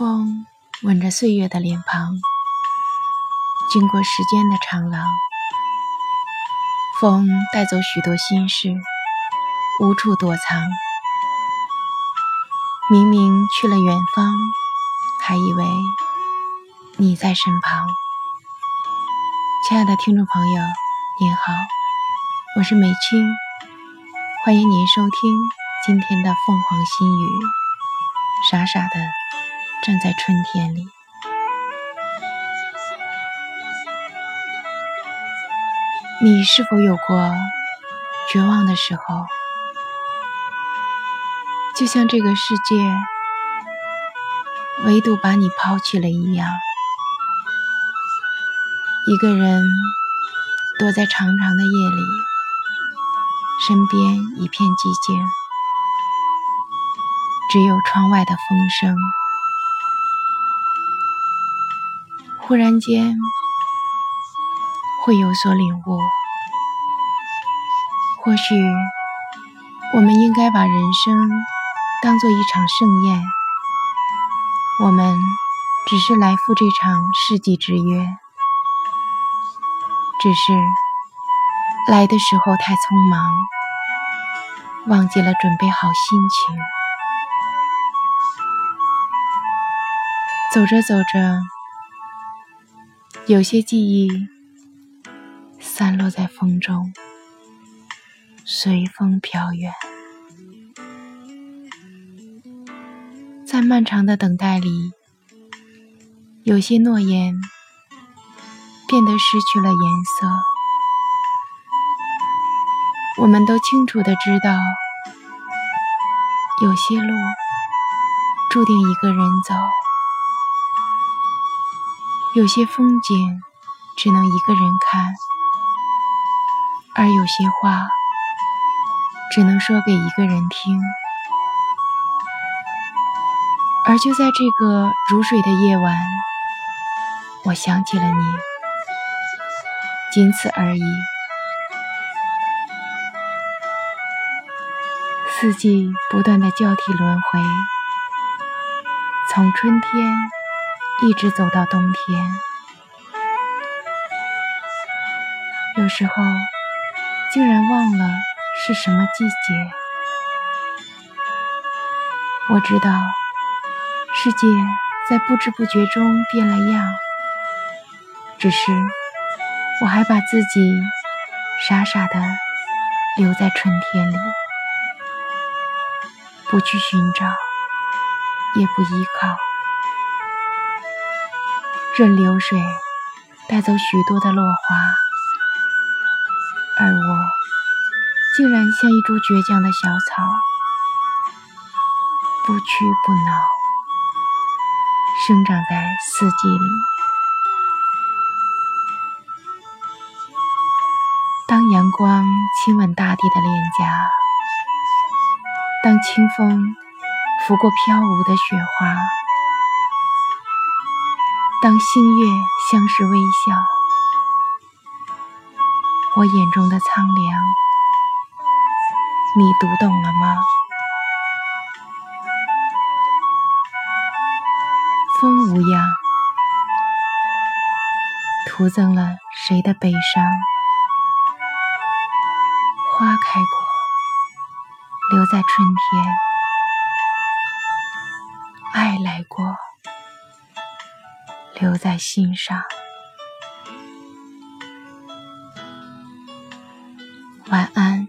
风吻着岁月的脸庞，经过时间的长廊，风带走许多心事，无处躲藏。明明去了远方，还以为你在身旁。亲爱的听众朋友，您好，我是美青，欢迎您收听今天的凤凰心语。傻傻的站在春天里，你是否有过绝望的时候？就像这个世界唯独把你抛弃了一样，一个人躲在长长的夜里，身边一片寂静，只有窗外的风声。忽然间会有所领悟，或许我们应该把人生。当做一场盛宴，我们只是来赴这场世纪之约，只是来的时候太匆忙，忘记了准备好心情。走着走着，有些记忆散落在风中，随风飘远。在漫长的等待里，有些诺言变得失去了颜色。我们都清楚的知道，有些路注定一个人走，有些风景只能一个人看，而有些话只能说给一个人听。而就在这个如水的夜晚，我想起了你，仅此而已。四季不断的交替轮回，从春天一直走到冬天。有时候竟然忘了是什么季节。我知道。世界在不知不觉中变了样，只是我还把自己傻傻的留在春天里，不去寻找，也不依靠，任流水带走许多的落花，而我竟然像一株倔强的小草，不屈不挠。生长在四季里。当阳光亲吻大地的脸颊，当清风拂过飘舞的雪花，当星月相视微笑，我眼中的苍凉，你读懂了吗？风无恙，徒增了谁的悲伤？花开过，留在春天；爱来过，留在心上。晚安。